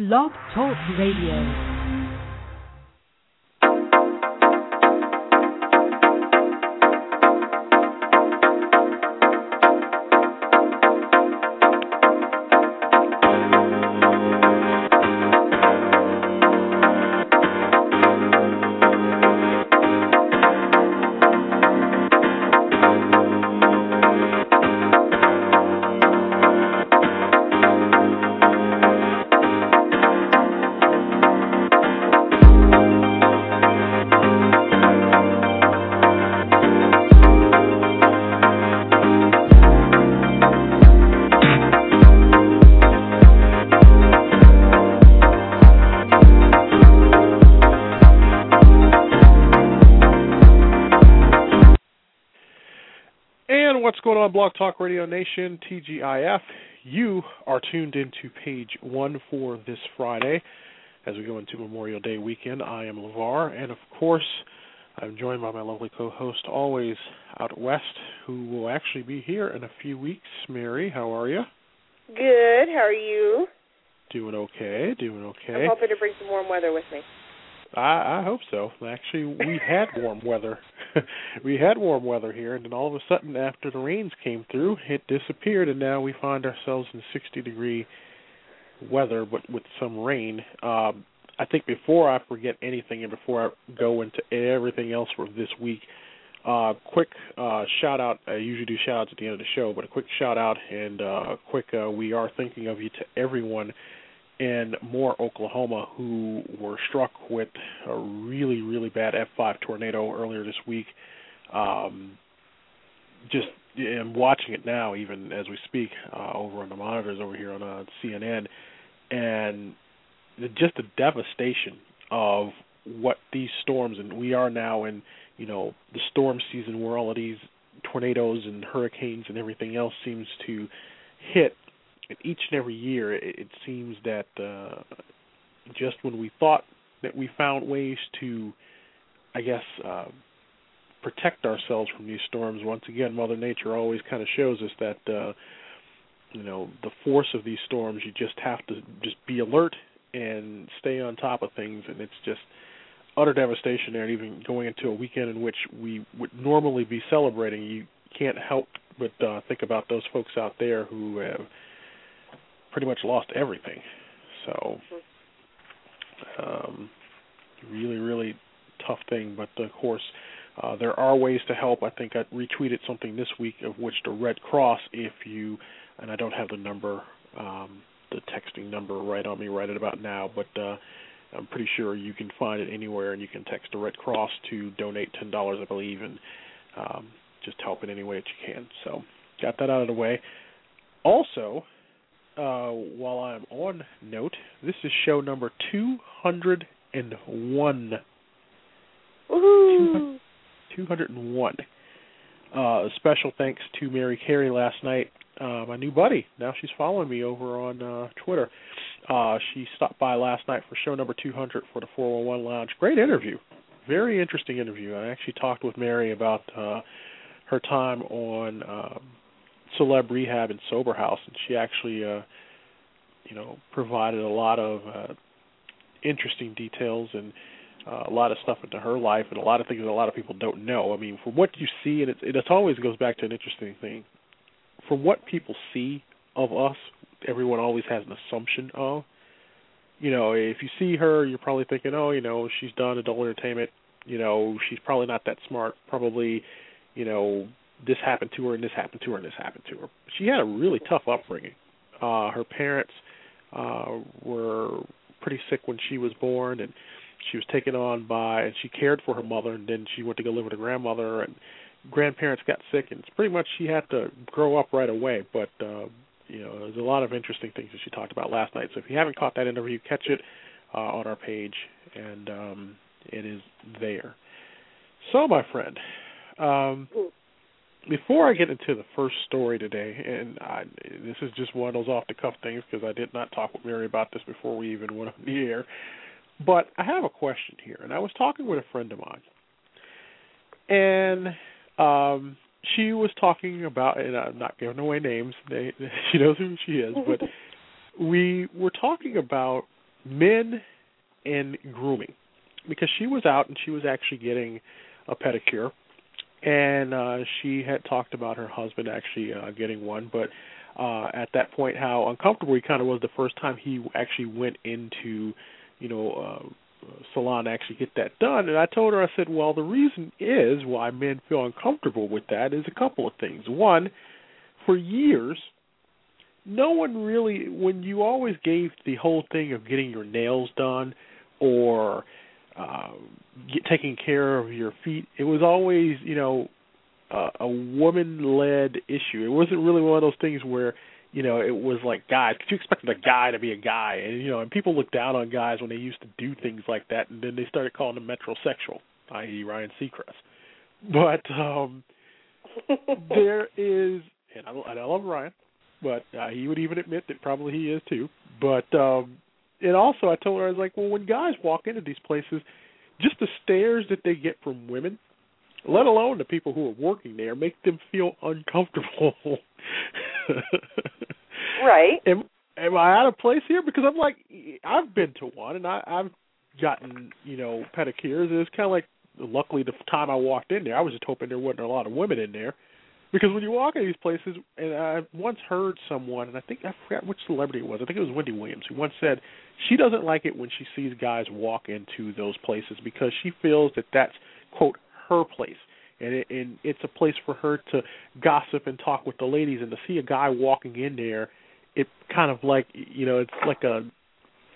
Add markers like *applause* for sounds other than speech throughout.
Blog Talk Radio. On Blog Talk Radio Nation, TGIF. You are tuned into page one for this Friday as we go into Memorial Day weekend. I am LeVar, and of course, I'm joined by my lovely co host, always out west, who will actually be here in a few weeks. Mary, how are you? Good. How are you? Doing okay. Doing okay. I'm hoping to bring some warm weather with me. I, I hope so. Actually, we had warm weather. *laughs* we had warm weather here, and then all of a sudden, after the rains came through, it disappeared, and now we find ourselves in 60 degree weather, but with some rain. Um, I think before I forget anything, and before I go into everything else for this week, uh, quick uh, shout out. I usually do shout outs at the end of the show, but a quick shout out and uh, quick. Uh, we are thinking of you to everyone in Moore, Oklahoma, who were struck with a really, really bad F5 tornado earlier this week. Um, just I'm watching it now, even as we speak, uh, over on the monitors over here on uh, CNN, and just the devastation of what these storms and we are now in, you know, the storm season where all of these tornadoes and hurricanes and everything else seems to hit and each and every year it, it seems that uh, just when we thought that we found ways to, I guess, uh, protect ourselves from these storms, once again, Mother Nature always kind of shows us that, uh, you know, the force of these storms. You just have to just be alert and stay on top of things, and it's just utter devastation there. And even going into a weekend in which we would normally be celebrating, you can't help but uh, think about those folks out there who have pretty much lost everything. So, um, really, really tough thing. But of course, uh, there are ways to help. I think I retweeted something this week of which the Red Cross, if you, and I don't have the number, um, the texting number right on me right at about now, but uh, I'm pretty sure you can find it anywhere, and you can text the Red Cross to donate ten dollars, I believe, and um, just help in any way that you can. So, got that out of the way. Also, uh, while I'm on note, this is show number 201. Woohoo! 201. Uh, special thanks to Mary Carey last night, uh, my new buddy. Now she's following me over on uh, Twitter. Uh, she stopped by last night for show number 200 for the 411 Lounge. Great interview. Very interesting interview. I actually talked with Mary about uh, her time on um, celeb rehab and sober house, and she actually, uh, you know, provided a lot of uh, interesting details and uh, a lot of stuff into her life and a lot of things that a lot of people don't know. I mean, from what you see, and it, it always goes back to an interesting thing. From what people see of us, everyone always has an assumption of. You know, if you see her, you're probably thinking, oh, you know, she's done adult entertainment. You know, she's probably not that smart. Probably, you know, this happened to her and this happened to her and this happened to her. She had a really tough upbringing. Uh her parents uh were pretty sick when she was born and she was taken on by and she cared for her mother and then she went to go live with her grandmother and grandparents got sick and it's pretty much she had to grow up right away but uh you know there's a lot of interesting things that she talked about last night so if you haven't caught that interview catch it uh on our page and um it is there so my friend um before I get into the first story today, and I, this is just one of those off the cuff things because I did not talk with Mary about this before we even went on the air, but I have a question here, and I was talking with a friend of mine, and um, she was talking about, and I'm not giving away names. They, *laughs* she knows who she is, but *laughs* we were talking about men and grooming because she was out and she was actually getting a pedicure and uh she had talked about her husband actually uh getting one but uh at that point how uncomfortable he kind of was the first time he actually went into you know uh salon to actually get that done. And I told her I said well the reason is why men feel uncomfortable with that is a couple of things. One for years no one really when you always gave the whole thing of getting your nails done or uh, get, taking care of your feet it was always you know uh, a woman led issue it wasn't really one of those things where you know it was like guys you expected a guy to be a guy and you know and people looked down on guys when they used to do things like that and then they started calling them metrosexual i.e. Ryan Seacrest but um *laughs* there is and I, and I love Ryan but uh, he would even admit that probably he is too. But um and also I told her I was like, well, when guys walk into these places, just the stares that they get from women, let alone the people who are working there, make them feel uncomfortable. *laughs* right. Am, am I out of place here? Because I'm like, I've been to one, and I, I've gotten you know pedicures, and it's kind of like, luckily the time I walked in there, I was just hoping there wasn't a lot of women in there because when you walk in these places, and I once heard someone, and I think I forgot which celebrity it was. I think it was Wendy Williams, who once said she doesn't like it when she sees guys walk into those places because she feels that that's quote her place, and it, and it's a place for her to gossip and talk with the ladies, and to see a guy walking in there, it kind of like you know it's like a,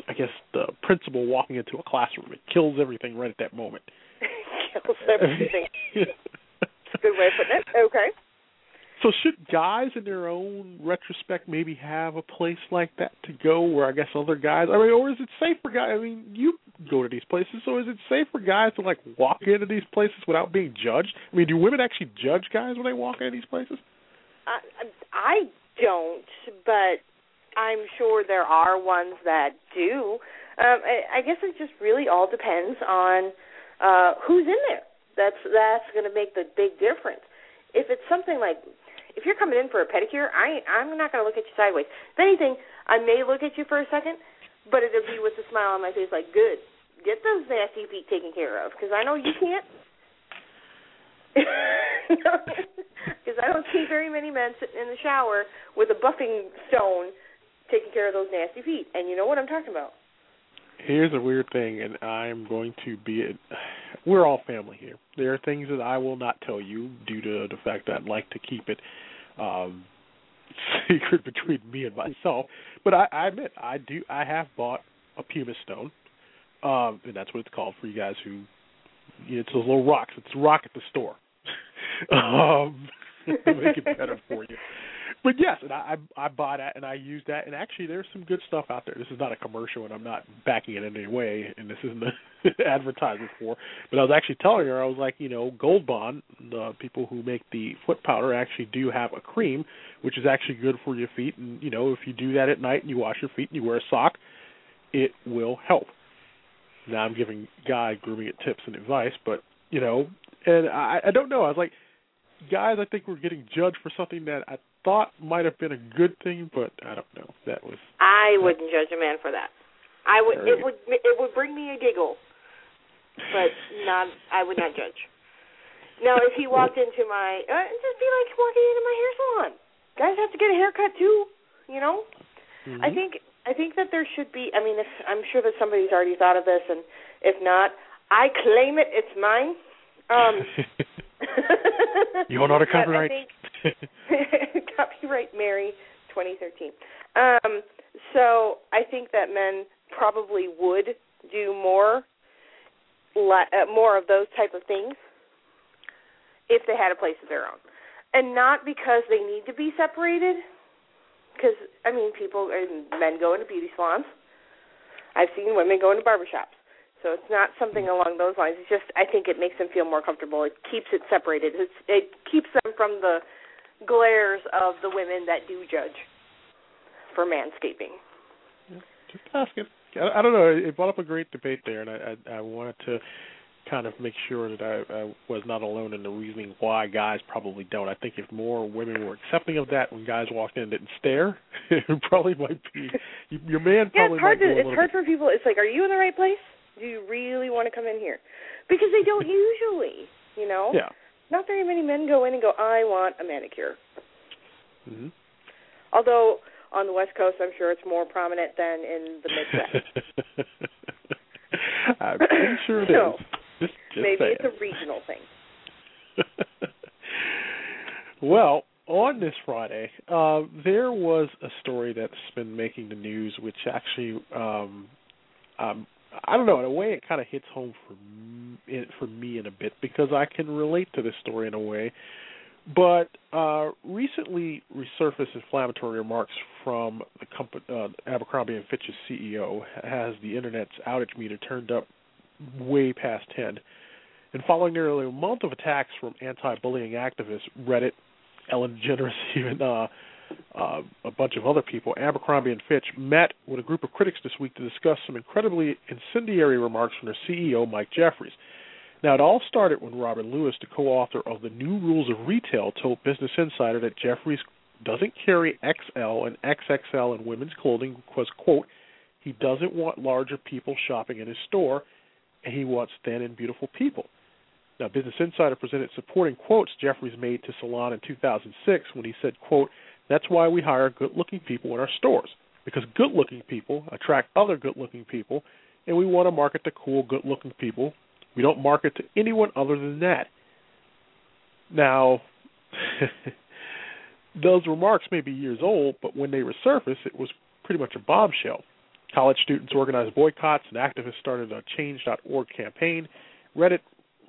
I guess the principal walking into a classroom. It kills everything right at that moment. *laughs* kills everything. *laughs* Good way of putting it. Okay. So should guys in their own retrospect maybe have a place like that to go where I guess other guys I mean or is it safe for guys I mean you go to these places so is it safe for guys to like walk into these places without being judged? I mean do women actually judge guys when they walk into these places? I I don't, but I'm sure there are ones that do. Um I, I guess it just really all depends on uh who's in there. That's that's going to make the big difference. If it's something like if you're coming in for a pedicure, I I'm not going to look at you sideways. If anything, I may look at you for a second, but it'll be with a smile on my face, like, good, get those nasty feet taken care of, because I know you can't. *laughs* Because I don't see very many men sitting in the shower with a buffing stone taking care of those nasty feet, and you know what I'm talking about. Here's a weird thing, and I'm going to be. We're all family here. There are things that I will not tell you due to the fact that I'd like to keep it um *laughs* secret between me and myself. But I, I admit I do. I have bought a pumice stone, um, and that's what it's called for you guys who. You know, it's those little rocks. It's a rock at the store. *laughs* um, *laughs* make it better for you but yes, and I I buy that and I use that, and actually there's some good stuff out there. This is not a commercial, and I'm not backing it in any way, and this isn't the *laughs* advertisement for. But I was actually telling her I was like, you know, Gold Bond, the people who make the foot powder actually do have a cream, which is actually good for your feet, and you know if you do that at night and you wash your feet and you wear a sock, it will help. Now I'm giving guy grooming it tips and advice, but you know, and I I don't know. I was like, guys, I think we're getting judged for something that I thought might have been a good thing, but I don't know. That was. I wouldn't judge a man for that. I would. It would. It would bring me a giggle, but not. I would not judge. Now, if he walked into my, uh, just be like walking into my hair salon. Guys have to get a haircut too. You know. Mm-hmm. I think. I think that there should be. I mean, if I'm sure that somebody's already thought of this, and if not, I claim it. It's mine. Um, *laughs* you don't know how to copyright. *laughs* copyright Mary 2013. Um, so I think that men probably would do more uh, more of those type of things if they had a place of their own, and not because they need to be separated. Because I mean, people and men go into beauty salons. I've seen women go into barbershops. So it's not something along those lines. It's just I think it makes them feel more comfortable. It keeps it separated. It's, it keeps them from the glares of the women that do judge for manscaping. Just asking. I, I don't know. It brought up a great debate there, and I, I, I wanted to kind of make sure that I, I was not alone in the reasoning why guys probably don't. I think if more women were accepting of that when guys walked in and didn't stare, *laughs* it probably might be your man yeah, probably it's hard to it's hard bit- for people. It's like, are you in the right place? Do you really want to come in here? Because they don't *laughs* usually, you know. Yeah. Not very many men go in and go, I want a manicure. hmm Although on the West Coast, I'm sure it's more prominent than in the Midwest. *laughs* I'm pretty sure it *laughs* is. So, Just, just Maybe saying. it's a regional thing. *laughs* well, on this Friday, uh, there was a story that's been making the news, which actually, um, um, I don't know, in a way, it kind of hits home for m- in, for me in a bit because I can relate to this story in a way. But uh, recently resurfaced inflammatory remarks from the company, uh, Abercrombie and Fitch's CEO has the internet's outage meter turned up way past 10. And following nearly a month of attacks from anti-bullying activists, Reddit, Ellen DeGeneres, *laughs* even uh, uh, a bunch of other people, Abercrombie and Fitch met with a group of critics this week to discuss some incredibly incendiary remarks from their CEO, Mike Jeffries. Now, it all started when Robin Lewis, the co-author of the New Rules of Retail, told Business Insider that Jeffries doesn't carry XL and XXL in women's clothing because, quote, he doesn't want larger people shopping in his store, and he wants thin and beautiful people. Now, Business Insider presented supporting quotes Jeffries made to Salon in 2006 when he said, quote, that's why we hire good-looking people in our stores, because good-looking people attract other good-looking people, and we want to market to cool, good-looking people. We don't market to anyone other than that. Now, *laughs* those remarks may be years old, but when they resurfaced, it was pretty much a bombshell. College students organized boycotts, and activists started a Change.org campaign. Reddit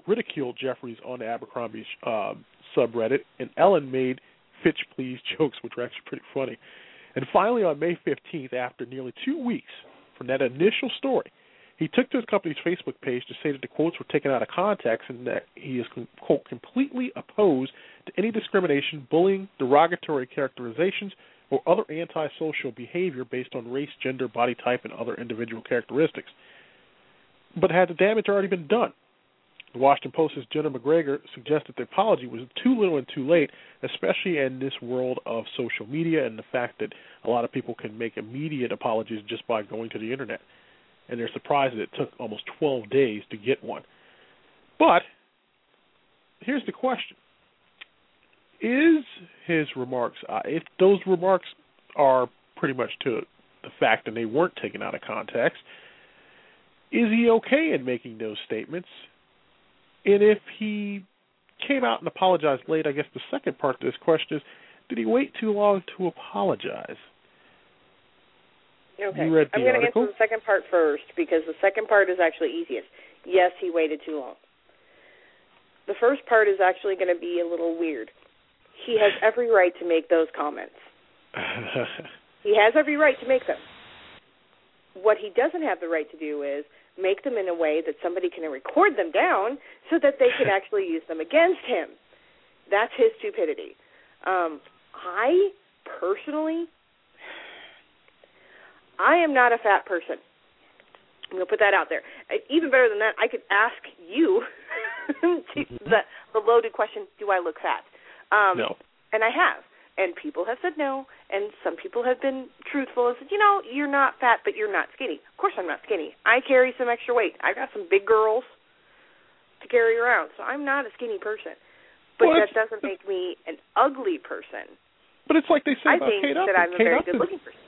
ridiculed Jeffries on the Abercrombie uh, subreddit, and Ellen made Fitch Please *laughs* jokes, which were actually pretty funny. And finally, on May 15th, after nearly two weeks from that initial story, he took to his company's Facebook page to say that the quotes were taken out of context and that he is, quote, completely opposed to any discrimination, bullying, derogatory characterizations, or other antisocial behavior based on race, gender, body type, and other individual characteristics. But had the damage already been done? The Washington Post's Jena McGregor suggested the apology was too little and too late, especially in this world of social media and the fact that a lot of people can make immediate apologies just by going to the internet. And they're surprised that it took almost 12 days to get one. But here's the question Is his remarks, uh, if those remarks are pretty much to the fact and they weren't taken out of context, is he okay in making those statements? And if he came out and apologized late, I guess the second part to this question is did he wait too long to apologize? Okay. You read the I'm going to answer the second part first because the second part is actually easiest. Yes, he waited too long. The first part is actually going to be a little weird. He has *laughs* every right to make those comments. *laughs* He has every right to make them. What he doesn't have the right to do is make them in a way that somebody can record them down so that they can *laughs* actually use them against him. That's his stupidity. Um, I personally, I am not a fat person. I'm gonna put that out there. Uh, Even better than that, I could ask you *laughs* to, the the loaded question: Do I look fat? Um, no. and I have. And people have said no, and some people have been truthful and said, you know, you're not fat, but you're not skinny. Of course, I'm not skinny. I carry some extra weight. I got some big girls to carry around, so I'm not a skinny person. But Well, that doesn't make me an ugly person. But it's like they say I about think Kate that Upton. I'm a Kate very Upton's- good-looking person.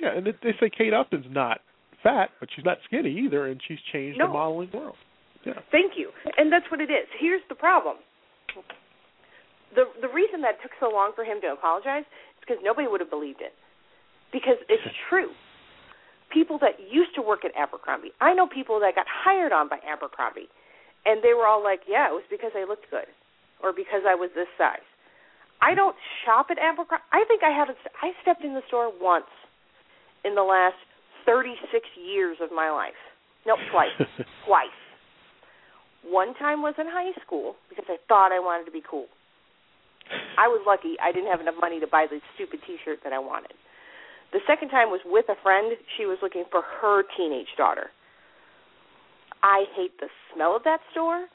Yeah, and they say Kate Upton's not fat, but she's not skinny either, and she's changed No. the modeling world. Yeah. Thank you. And that's what it is. Here's the problem. The the reason that took so long for him to apologize is because nobody would have believed it. Because it's *laughs* true. People that used to work at Abercrombie. I know people that got hired on by Abercrombie and they were all like, "Yeah, it was because I looked good or because I was this size." I don't shop at Abercrombie. I think I haven't I stepped in the store once in the last 36 years of my life. No, twice. *laughs* twice. One time was in high school because I thought I wanted to be cool. I was lucky I didn't have enough money to buy the stupid T-shirt that I wanted. The second time was with a friend. She was looking for her teenage daughter. I hate the smell of that store.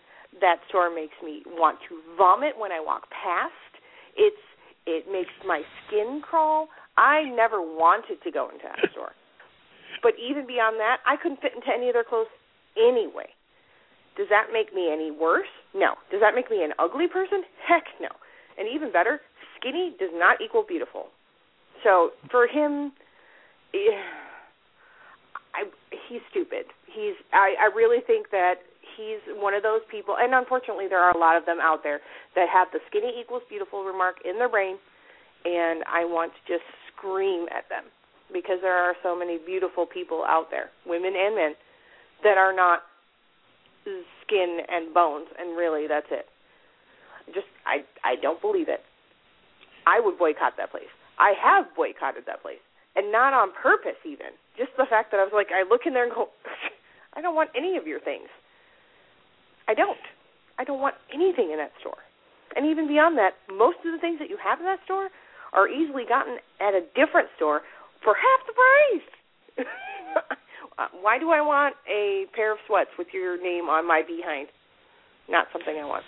That store makes me want to vomit when I walk past. It's it makes my skin crawl. I never wanted to go into that *laughs* store. But even beyond that, I couldn't fit into any of their clothes anyway. Does that make me any worse? No. Does that make me an ugly person? Heck no. And even better, skinny does not equal beautiful. So for him, I, he's stupid. He's. I, I really think that he's one of those people, and unfortunately, there are a lot of them out there that have the skinny equals beautiful remark in their brain, and I want to just scream at them because there are so many beautiful people out there, women and men, that are not skin and bones, and really, that's it. Just, I, I don't believe it. I would boycott that place. I have boycotted that place, and not on purpose, even. Just the fact that I was like, I look in there and go, *laughs* I don't want any of your things. I don't. I don't want anything in that store. And even beyond that, most of the things that you have in that store are easily gotten at a different store for half the price. *laughs* Why do I want a pair of sweats with your name on my behind? Not something I want.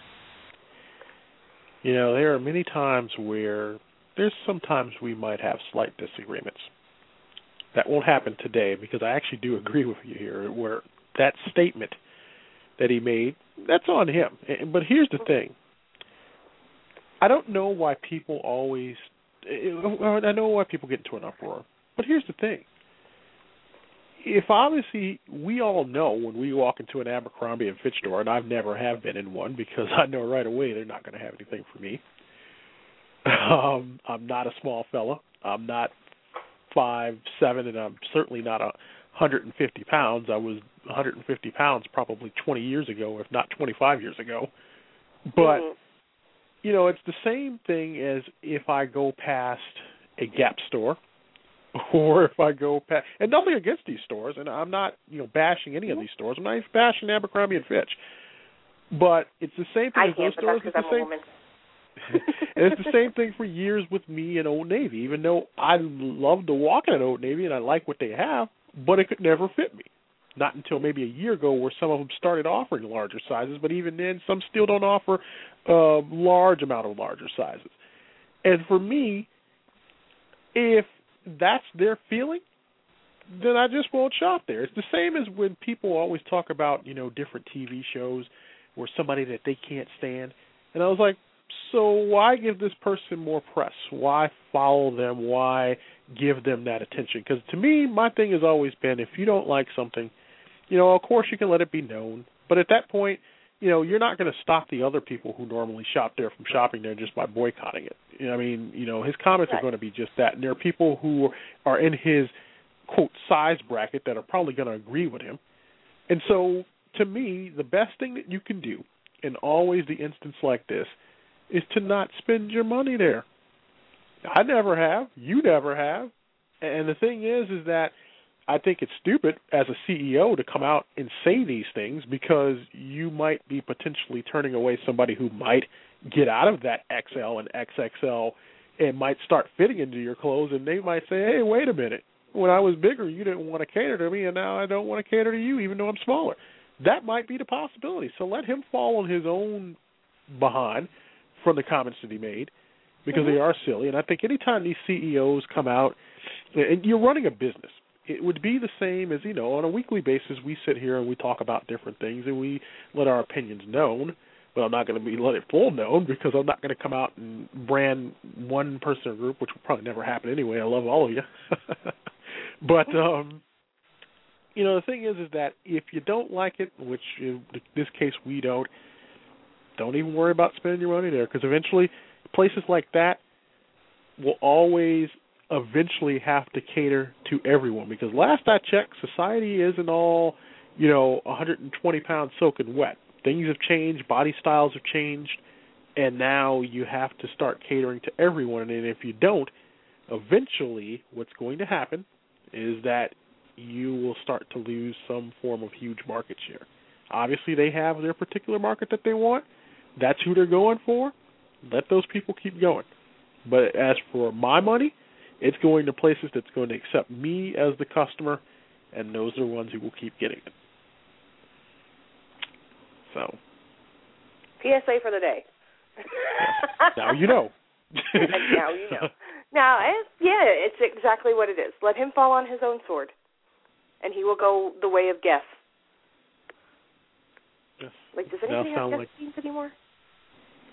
You know, there are many times where there's sometimes we might have slight disagreements. That won't happen today because I actually do agree with you here where that statement that he made, that's on him. But here's the thing. I don't know why people always I know why people get into an uproar. But here's the thing if obviously we all know when we walk into an Abercrombie and Fitch store, and I've never have been in one because I know right away they're not going to have anything for me. Um, I'm not a small fella. I'm not five seven, and I'm certainly not a 150 pounds. I was 150 pounds probably 20 years ago, if not 25 years ago. But mm-hmm. You know, it's the same thing as if I go past a Gap store *laughs* or if I go past, and nothing against these stores, and I'm not, you know, bashing any of these stores. I'm not bashing Abercrombie and Fitch, but it's the same thing I as those stores. It's the same. *laughs* and it's the same thing for years with me and Old Navy. Even though I love to walk in an Old Navy and I like what they have, but it could never fit me. Not until maybe a year ago, where some of them started offering larger sizes, but even then, some still don't offer a large amount of larger sizes. And for me, if that's their feeling, then I just won't shop there. It's the same as when people always talk about, you know, different TV shows or somebody that they can't stand. And I was like, so why give this person more press? Why follow them? Why give them that attention? Because to me, my thing has always been if you don't like something, you know, of course you can let it be known. But at that point, you know, you're not going to stop the other people who normally shop there from shopping there just by boycotting it. You know, I mean, you know, his comments right. are going to be just that. And there are people who are in his quote size bracket that are probably going to agree with him. And so, to me, the best thing that you can do in always the instance like this is to not spend your money there. I never have. You never have. And the thing is, is that I think it's stupid as a CEO to come out and say these things because you might be potentially turning away somebody who might get out of that XL and XXL and might start fitting into your clothes and they might say, "Hey, wait a minute. When I was bigger, you didn't want to cater to me and now I don't want to cater to you even though I'm smaller." That might be the possibility. So let him fall on his own behind from the comments that he made because mm-hmm. they are silly and I think anytime these CEOs come out and you're running a business it would be the same as you know on a weekly basis we sit here and we talk about different things and we let our opinions known but i'm not going to be let it full known because i'm not going to come out and brand one person or group which will probably never happen anyway. I love all of you. *laughs* But um you know the thing is is that if you don't like it which in this case we don't don't even worry about spending your money there because eventually places like that will always eventually have to cater to everyone because last I checked, society isn't all, you know, 120 pounds soaking wet. Things have changed, body styles have changed, and now you have to start catering to everyone. And if you don't, eventually what's going to happen is that you will start to lose some form of huge market share. Obviously, they have their particular market that they want. That's who they're going for. Let those people keep going. But as for my money, it's going to places that's going to accept me as the customer, and those are the ones who will keep getting it. So PSA for the day. now you know. *laughs* now you know. *laughs* Now, it's, yeah, it's exactly what it is. Let him fall on his own sword, and he will go the way of Geth. Yes. Like, does anybody have Geth like- scenes anymore?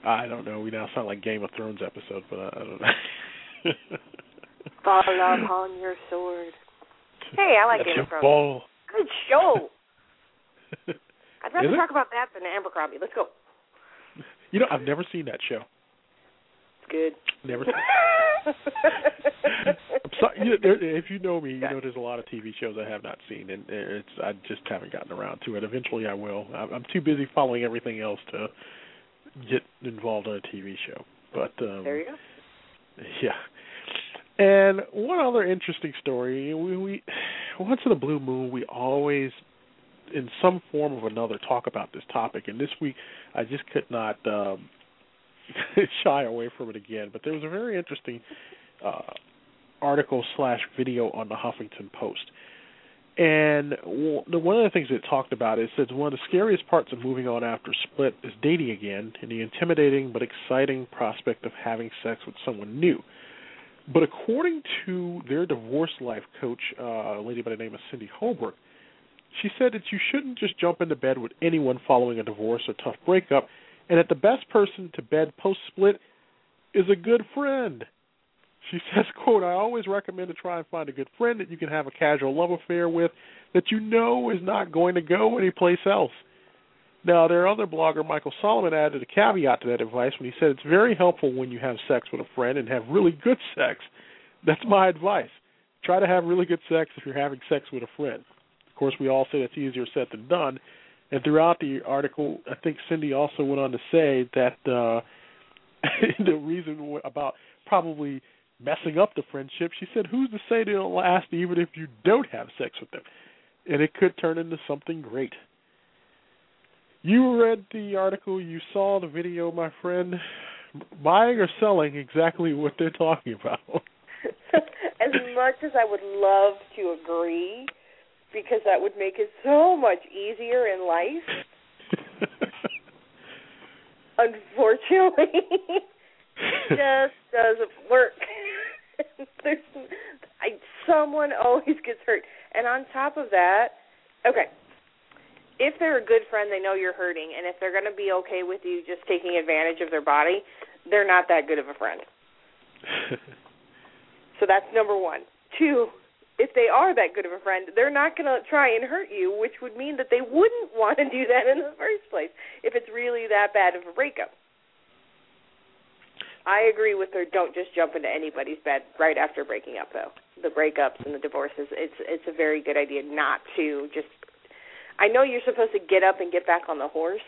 I don't know. We now sound like Game of Thrones episode, but I, I don't know. *laughs* Fall *clears throat* upon your sword. Hey, I like Let Game your of Thrones. ball. Good show. *laughs* I'd rather talk about that than Abercrombie. Let's go. You know, I've never seen that show. It's good. Never. *laughs* I'm sorry. You know, there, if you know me, you know there's a lot of TV shows I have not seen, and it's I just haven't gotten around to it. Eventually, I will. I'm, I'm too busy following everything else to get involved in a TV show. But um, there you go. Yeah. And one other interesting story, we, we once in a blue moon we always in some form or another talk about this topic and this week I just could not um *laughs* shy away from it again. But there was a very interesting uh article slash video on the Huffington Post. And one of the things it talked about is that one of the scariest parts of moving on after split is dating again and the intimidating but exciting prospect of having sex with someone new. But according to their divorce life coach, uh, a lady by the name of Cindy Holbrook, she said that you shouldn't just jump into bed with anyone following a divorce or tough breakup, and that the best person to bed post split is a good friend. She *laughs* says, quote, I always recommend to try and find a good friend that you can have a casual love affair with that you know is not going to go anyplace else. Now, their other blogger, Michael Solomon, added a caveat to that advice when he said it's very helpful when you have sex with a friend and have really good sex. That's my advice. Try to have really good sex if you're having sex with a friend. Of course, we all say that's easier said than done. And throughout the article, I think Cindy also went on to say that uh, *laughs* the reason about probably messing up the friendship, she said, "Who's to say they'll last even if you don't have sex with them?" And it could turn into something great. You read the article, you saw the video, my friend. Buying or selling exactly what they're talking about. *laughs* as much as I would love to agree, because that would make it so much easier in life, unfortunately, *laughs* just doesn't work. *laughs* There's, I, someone always gets hurt. And on top of that, okay, if they're a good friend, they know you're hurting, and if they're going to be okay with you just taking advantage of their body, they're not that good of a friend. *laughs* So that's number one. Two, if they are that good of a friend, they're not going to try and hurt you, which would mean that they wouldn't *laughs* want to do that in the first place if it's really that bad of a breakup. I agree with her. Don't just jump into anybody's bed right after breaking up, though. The breakups and the divorces, it's it's a very good idea not to just. I know you're supposed to get up and get back on the horse,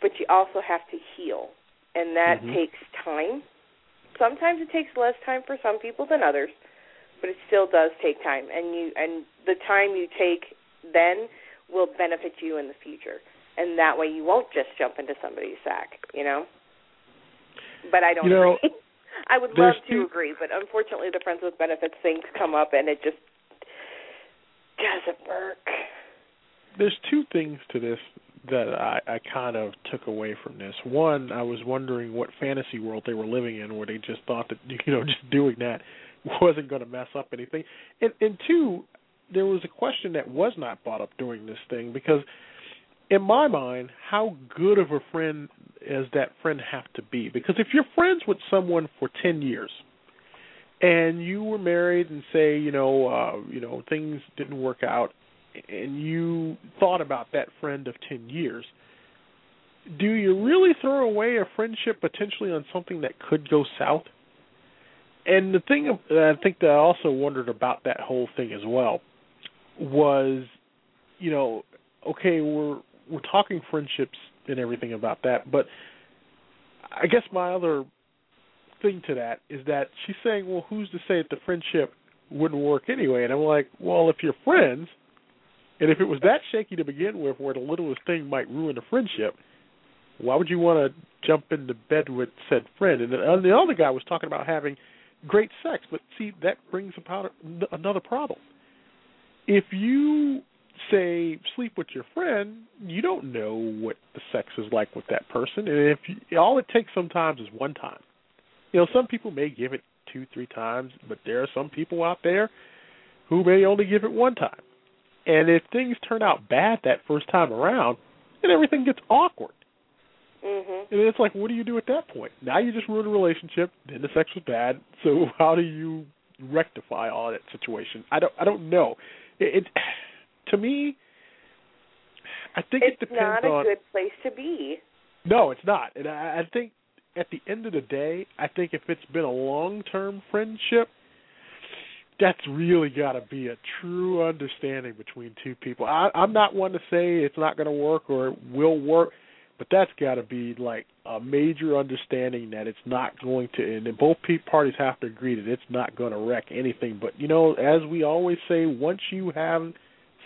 but you also have to heal, and that Mhm. takes time. Sometimes it takes less time for some people than others, but it still does take time, and you and the time you take then will benefit you in the future, and that way you won't just jump into somebody's sack, you know. But I don't You know, agree. *laughs* I would love to two- agree, but unfortunately, the friends with benefits things come up, and it just doesn't work. There's two things to this that I, I kind of took away from this. One, I was wondering what fantasy world they were living in, where they just thought that *laughs* you know just doing that wasn't going to mess up anything. And and two, there was a question that was not brought up during this thing because, in my mind, how good of a friend does that friend have to be? Because if you're friends with someone for ten years, and you were married and say you know uh you know things didn't work out and you thought about that friend of 10 years do you really throw away a friendship potentially on something that could go south and the thing uh, I think that I also wondered about that whole thing as well was you know okay we're we're talking friendships and everything about that but I guess my other thing to that is that she's saying, well, who's to say that the friendship wouldn't work anyway? And I'm like, well, if you're friends, and if it was that shaky to begin with, where the littlest thing might ruin a friendship, why would you want to jump into bed with said friend? And the, and uh, the other guy was talking about having great sex, but see, that brings about another problem. If you say sleep with your friend, you don't know what the sex is like with that person, and if you, all it takes sometimes is one time. You know, some people may give it two, three times, but there are some people out there who may only give it one time. And if things turn out bad that first time around, then everything gets awkward. Mhm. And it's like, what do you do at that point? Now you just ruined a relationship. Then the sex was bad. So *laughs* how do you rectify all that situation? I don't. I don't know. It, it *sighs* to me, I think it's it depends not a on. good place to be. No, it's not. And I, I think at the end of the day, I think if it's been a long-term friendship, that's really got to be a true understanding between two people. I, I'm not one to say it's not going to work or it will work, but that's got to be like a major understanding that it's not going to, and both parties have to agree that it's not going to wreck anything. But you know, as we always say, once you have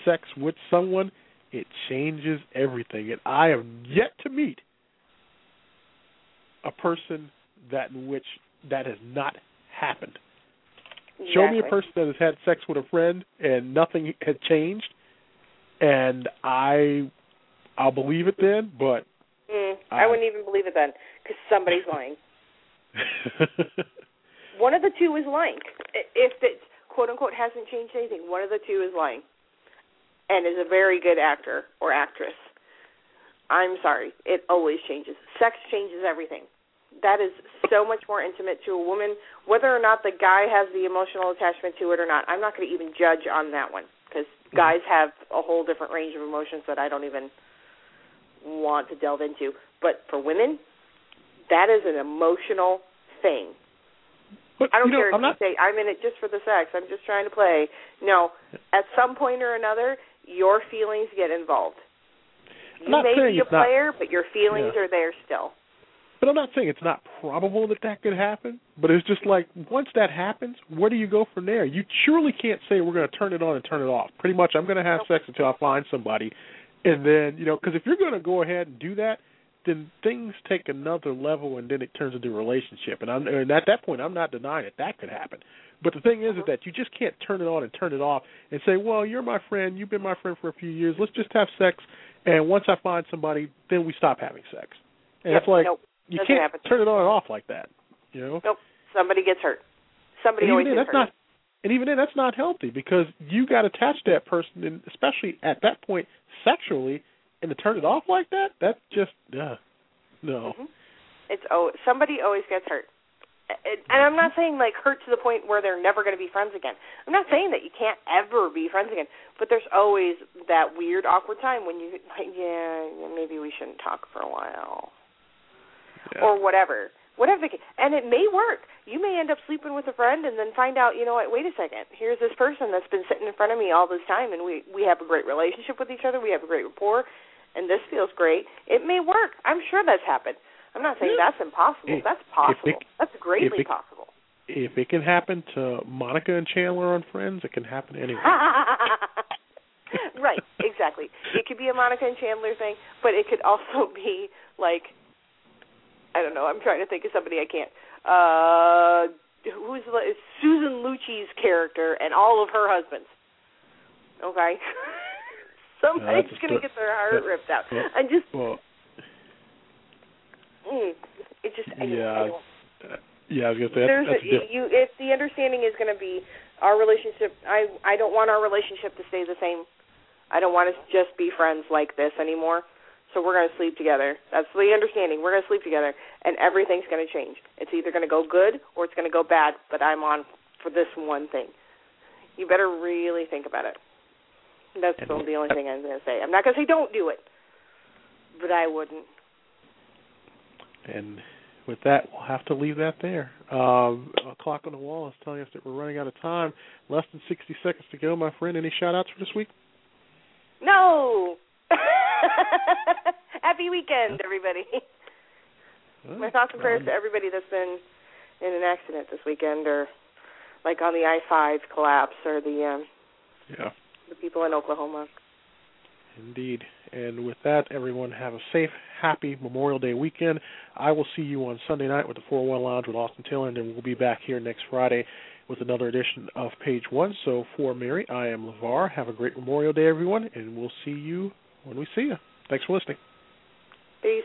sex with someone, it changes everything. And I have yet to meet a person that in which that has not happened. Show me a person that has had sex with a friend and nothing had changed, and I, I'll believe it then. But Mm, I I- wouldn't even believe it then, because somebody's lying. *laughs* One of the two is lying. If it quote unquote hasn't changed anything, one of the two is lying, and is a very good actor or actress. I'm sorry, it always changes. Sex changes everything. That is so much more intimate to a woman, whether or not the guy has the emotional attachment to it or not. I'm not going to even judge on that one because mm-hmm. guys have a whole different range of emotions that I don't even want to delve into. But for women, that is an emotional thing. but I don't you know, care if I'm you say I'm in it just for the sex. I'm just trying to play. No, at some point or another, your feelings get involved. You not may be a it's not- player, but your feelings Yeah. are there still. But I'm not saying it's not probable that that could happen. But it's just like once that happens, where do you go from there? You surely can't say we're going to turn it on and turn it off. Pretty much, I'm going to have sex until I find somebody, and then you know, because if you're going to go ahead and do that, then things take another level, and then it turns into a relationship. And I'm and at that point, I'm not denying that that could happen. But the thing is, is uh-huh. that you just can't turn it on and turn it off and say, well, you're my friend, you've been my friend for a few years, let's just have sex, and once I find somebody, then we stop having sex. And Yep, it's like nope, you doesn't can't happen. turn it on and off like that. You know, nope. Somebody gets hurt. Somebody and always then, gets that's hurt. not. And even then, that's not healthy because you got attached to that person, and especially at that point sexually, and to turn it off like that, that's just uh, no. Mhm. It's oh, somebody always gets hurt. And and I'm not saying like hurt to the point where they're never going to be friends again. I'm not saying that you can't ever be friends again, but there's always that weird awkward time when you like yeah, maybe we shouldn't talk for a while Yeah. or whatever. Whatever the case. And it may work. You may end up sleeping with a friend and then find out, you know what, wait a second. Here's this person that's been sitting in front of me all this time and we we have a great relationship with each other. We have a great rapport and this feels great. It may work. I'm sure that's happened. I'm not saying that's impossible. That's possible. it- that's greatly it- possible. If it can happen to Monica and Chandler on Friends, it can happen to anyone. *laughs* right, exactly. It could be a Monica and Chandler thing, but it could also be like I don't know. I'm trying to think of somebody I can't. Uh who's the, Susan Lucci's character and all of her husbands. Okay. *laughs* Somebody's a gonna get their heart ripped out. well- I just, well, mm, it just. I, yeah, I don't, uh, yeah. I was gonna say that's, that's a, you if the understanding is going to be our relationship I I don't want our relationship to stay the same. I don't want us to just be friends like this anymore. So we're going to sleep together. That's the understanding. We're going to sleep together and everything's going to change. It's either going to go good or it's going to go bad, but I'm on for this one thing. You better really think about it. That's And- the only thing I'm going to say. I'm not going to say don't do it, but I wouldn't. And with that, we'll have to leave that there. Um, a clock on the wall is telling us that we're running out of time. Less than 60 seconds to go, my friend. Any shout outs for this week? No. *laughs* *laughs* Happy weekend, everybody. My thoughts and prayers to everybody that's been in an accident this weekend, or like on the I five collapse, or the um, Yeah, the people in Oklahoma. indeed. And with that, everyone have a safe, happy Memorial Day weekend. I will see you on Sunday night with the 401 Lounge with Austin Taylor, and then we'll be back here next Friday with another edition of Page One. So for Mary, I am LeVar. Have a great Memorial Day, everyone, and we'll see you when we see you. Thanks for listening. Peace.